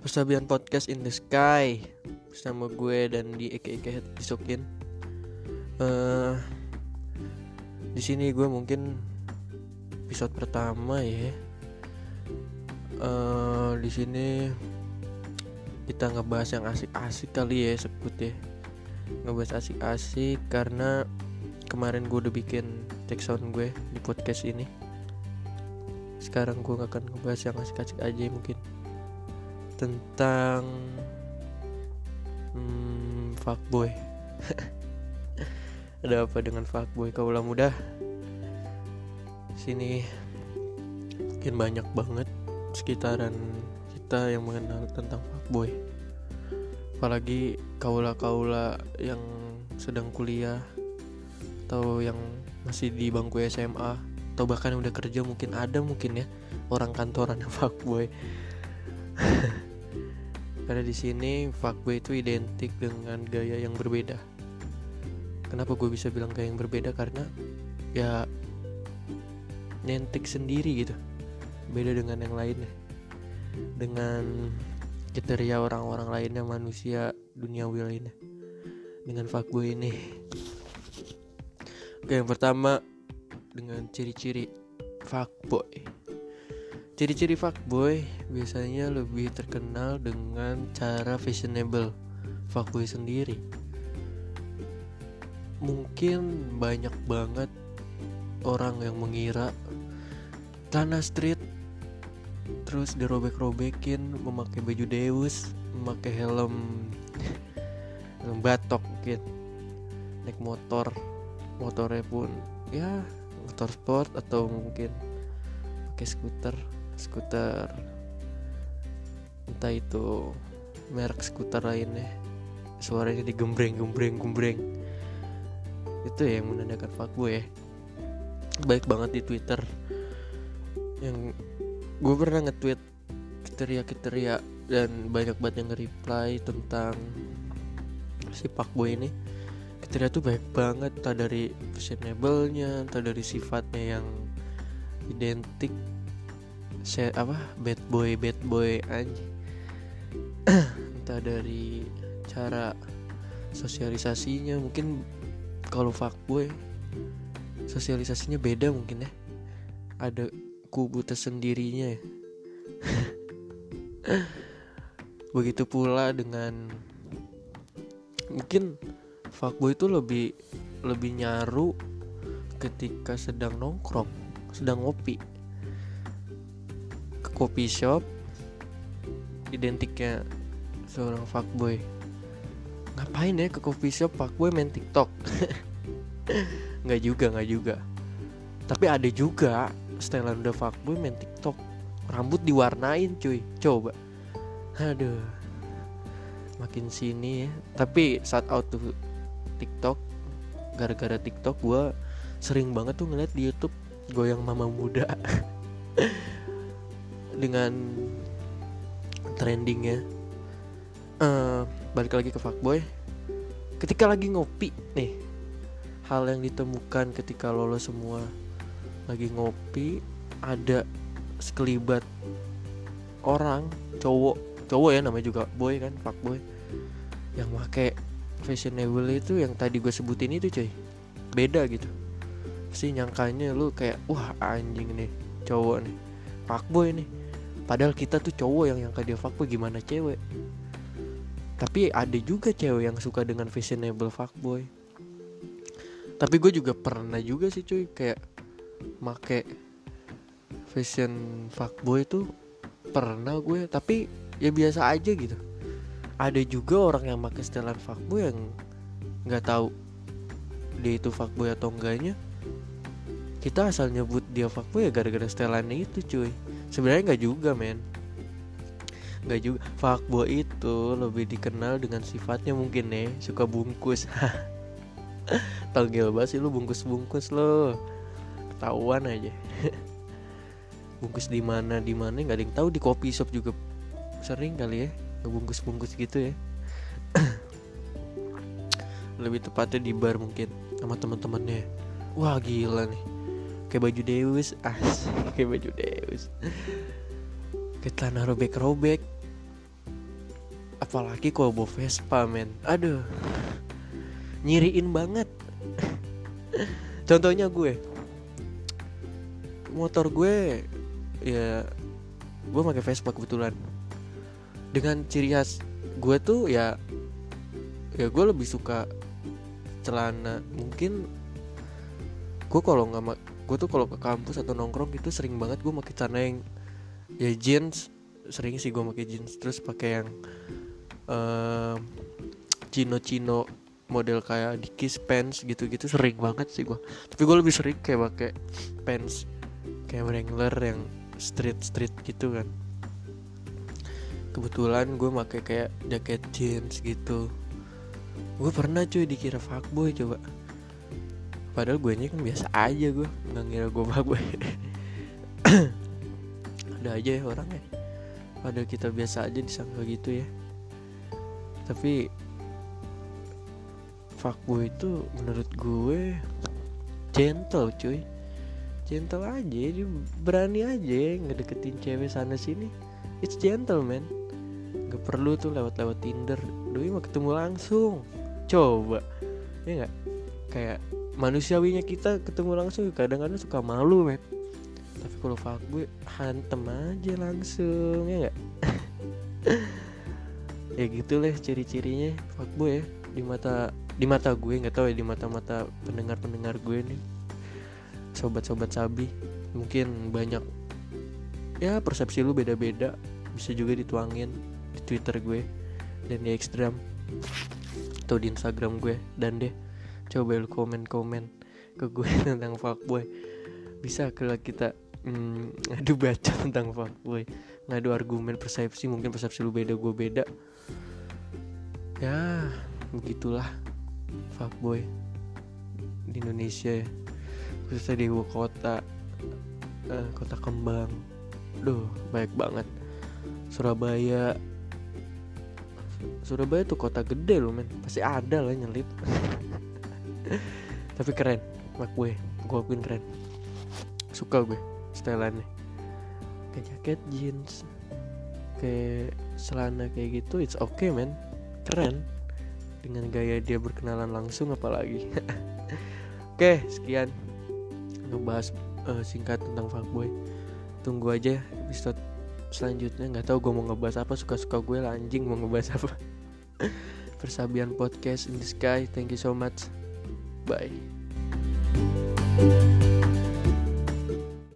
Persabian Podcast in the Sky. Bersama gue dan di Eke Eke Disokin uh, di sini gue mungkin episode pertama ya. Uh, Di sini kita ngebahas yang asik-asik kali ya sebut ya. Ngebahas asik-asik karena kemarin gue udah bikin take sound gue di podcast ini. Sekarang gue akan ngebahas yang asik-asik aja mungkin tentang hmm, fuckboy. Ada apa dengan fuckboy kaulah muda sini. Mungkin banyak banget sekitaran kita yang mengenal tentang fuckboy. Apalagi kaula-kaula yang sedang kuliah atau yang masih di bangku SMA atau bahkan udah kerja mungkin ada mungkin ya orang kantoran yang fuckboy karena di sini fuckboy itu identik dengan gaya yang berbeda. Kenapa gue bisa bilang gaya yang berbeda? Karena ya nentik sendiri gitu. Beda dengan yang lainnya. Dengan kriteria orang-orang lainnya manusia dunia lainnya. Dengan fuckboy ini. Oke, yang pertama dengan ciri-ciri fuckboy. Ciri-ciri fuckboy biasanya lebih terkenal dengan cara fashionable. Fuckboy sendiri. Mungkin banyak banget orang yang mengira tanah street terus dirobek-robekin memakai baju Deus, memakai helm helm batok mungkin naik motor motornya pun ya motor sport atau mungkin pakai skuter skuter. Entah itu merek skuter lainnya. Suaranya digembreng gembreng gembreng. Itu ya yang menandakan fuckboy ya. Baik banget di twitter. Yang gue pernah nge-tweet kriteria-kriteria dan banyak banget yang nge-reply tentang si fuckboy ini. Kriteria tuh baik banget entah dari fashionable-nya entah dari sifatnya yang identik saya apa? Bad boy bad boy aja entah dari cara sosialisasinya mungkin kalau fuckboy sosialisasinya beda mungkin ya. Ada kubu tersendirinya ya. Begitu pula dengan mungkin fuckboy itu lebih lebih nyaru ketika sedang nongkrong sedang ngopi coffee shop identiknya seorang fuckboy. Ngapain ya ke coffee shop fuckboy main tiktok? Nggak juga nggak juga. Tapi ada juga setelan udah fuckboy main tiktok. Rambut diwarnain cuy. Coba. Aduh. Makin sini ya. Tapi saat out tuh tiktok. Gara-gara tiktok gue sering banget tuh ngeliat di youtube goyang mama muda dengan trendingnya. Uh, balik lagi ke fuckboy. Ketika lagi ngopi nih hal yang ditemukan ketika lolos semua lagi ngopi ada sekelibat orang cowok cowok ya namanya juga boy kan fuckboy yang pakai fashionable itu yang tadi gue sebutin itu cuy beda gitu. Sih nyangkanya lu kayak wah anjing nih cowok nih fuckboy nih padahal kita tuh cowok yang yang dia fuckboy gimana cewek? Tapi ada juga cewek yang suka dengan fashionable fuckboy. Tapi gue juga pernah juga sih cuy kayak make fashion fuckboy tuh pernah gue. Tapi ya biasa aja gitu. Ada juga orang yang pakai setelan fuckboy yang nggak tahu dia itu fuckboy atau enggaknya. Kita asal nyebut dia fuckboy ya gara-gara setelannya itu cuy sebenarnya nggak juga men. Nggak juga. Fuckboy itu lebih dikenal dengan sifatnya mungkin nih suka bungkus. Togel banget sih lu bungkus-bungkus lo. Ketahuan aja. Bungkus di mana di mana nggak ada yang tahu. Di kopi shop juga sering kali ya. Ngebungkus-bungkus gitu ya. Lebih tepatnya di bar mungkin sama teman-temannya. Wah gila nih kayak baju Deus as kayak baju Deus. Kayak tanah robek-robek apalagi kalau bawa Vespa men. Aduh nyiriin banget. Contohnya gue. Motor gue ya gue pakai Vespa kebetulan. Dengan ciri khas gue tuh ya ya gue lebih suka celana. Mungkin gue kalau nggak gue tuh kalau ke kampus atau nongkrong gitu sering banget gue pakai celana yang ya jeans sering sih gue pakai jeans. Terus pakai yang uh, chino chino model kayak dikis pants gitu-gitu sering banget sih gue tapi gue lebih sering kayak pakai pants kayak Wrangler yang street street gitu kan. Kebetulan gue pakai kayak jaket jeans gitu. Gue pernah cuy dikira fuckboy coba padahal gue kan biasa aja gue nggak ngira gue. Fuckboy ada aja ya orangnya padahal kita biasa aja disangka gitu ya. Tapi fuckboy itu menurut gue gentle cuy. Gentle aja dia berani aja ngedeketin cewek sana sini. It's gentle man. Gak perlu tuh lewat-lewat Tinder. Doi mau ketemu langsung. Coba. Ya nggak? Kayak manusiawinya kita ketemu langsung kadang-kadang suka malu men tapi kalau gue hantem aja langsung ya nggak? Ya gitulah ciri-cirinya fuckboy ya di mata di mata gue nggak tahu ya di mata-mata pendengar-pendengar gue nih. Sobat-sobat sabi mungkin banyak ya persepsi lu beda-beda bisa juga dituangin di twitter gue dan di Instagram atau di Instagram gue. Dan deh coba lu komen-komen ke gue tentang fuckboy. Bisa kalau kita hmm, ngadu baca tentang fuckboy. Ngadu argumen persepsi mungkin persepsi lu beda gue beda. Ya begitulah fuckboy di Indonesia ya. Khususnya di ibu kota uh, kota kembang. Duh baik banget. Surabaya. Surabaya tuh kota gede loh men. Pasti ada lah nyelip tapi keren mak gue gue akuin keren. Suka gue styleannya. Kayak jaket jeans kayak celana kayak gitu it's okay men keren. Dengan gaya dia berkenalan langsung apalagi. Oke sekian. Ngebahas uh, singkat tentang fuckboy tunggu aja episode selanjutnya. Nggak tahu gue mau ngebahas apa suka-suka gue lah anjing mau ngebahas apa. Persabian podcast in the sky thank you so much Bye.